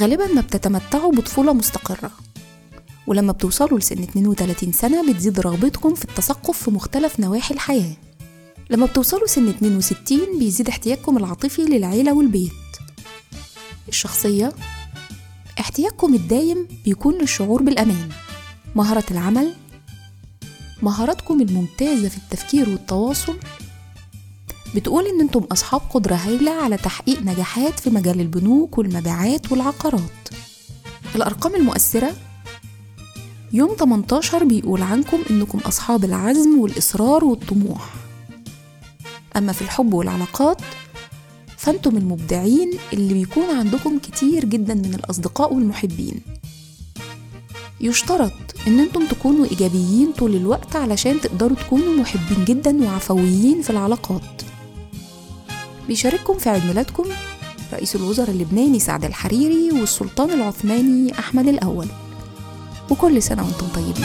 غالبا ما بتتمتعوا بطفولة مستقرة. ولما بتوصلوا لسن 32 سنة بتزيد رغبتكم في التثقف في مختلف نواحي الحياة. لما بتوصلوا سن 62 بيزيد احتياجكم العاطفي للعيلة والبيت. الشخصية احتياجكم الدايم بيكون للشعور بالأمان. مهارة العمل مهاراتكم الممتازة في التفكير والتواصل بتقول إن أنتم أصحاب قدرة هايلة على تحقيق نجاحات في مجال البنوك والمبيعات والعقارات. الأرقام المؤثرة يوم 18 بيقول عنكم إنكم أصحاب العزم والإصرار والطموح. أما في الحب والعلاقات فأنتم المبدعين اللي بيكون عندكم كتير جدا من الأصدقاء والمحبين. يشترط إن أنتم تكونوا إيجابيين طول الوقت علشان تقدروا تكونوا محبين جدا وعفويين في العلاقات. بيشارككم في عيد ميلادكم. رئيس الوزراء اللبناني سعد الحريري والسلطان العثماني أحمد الأول. وكل سنة وأنتم طيبين.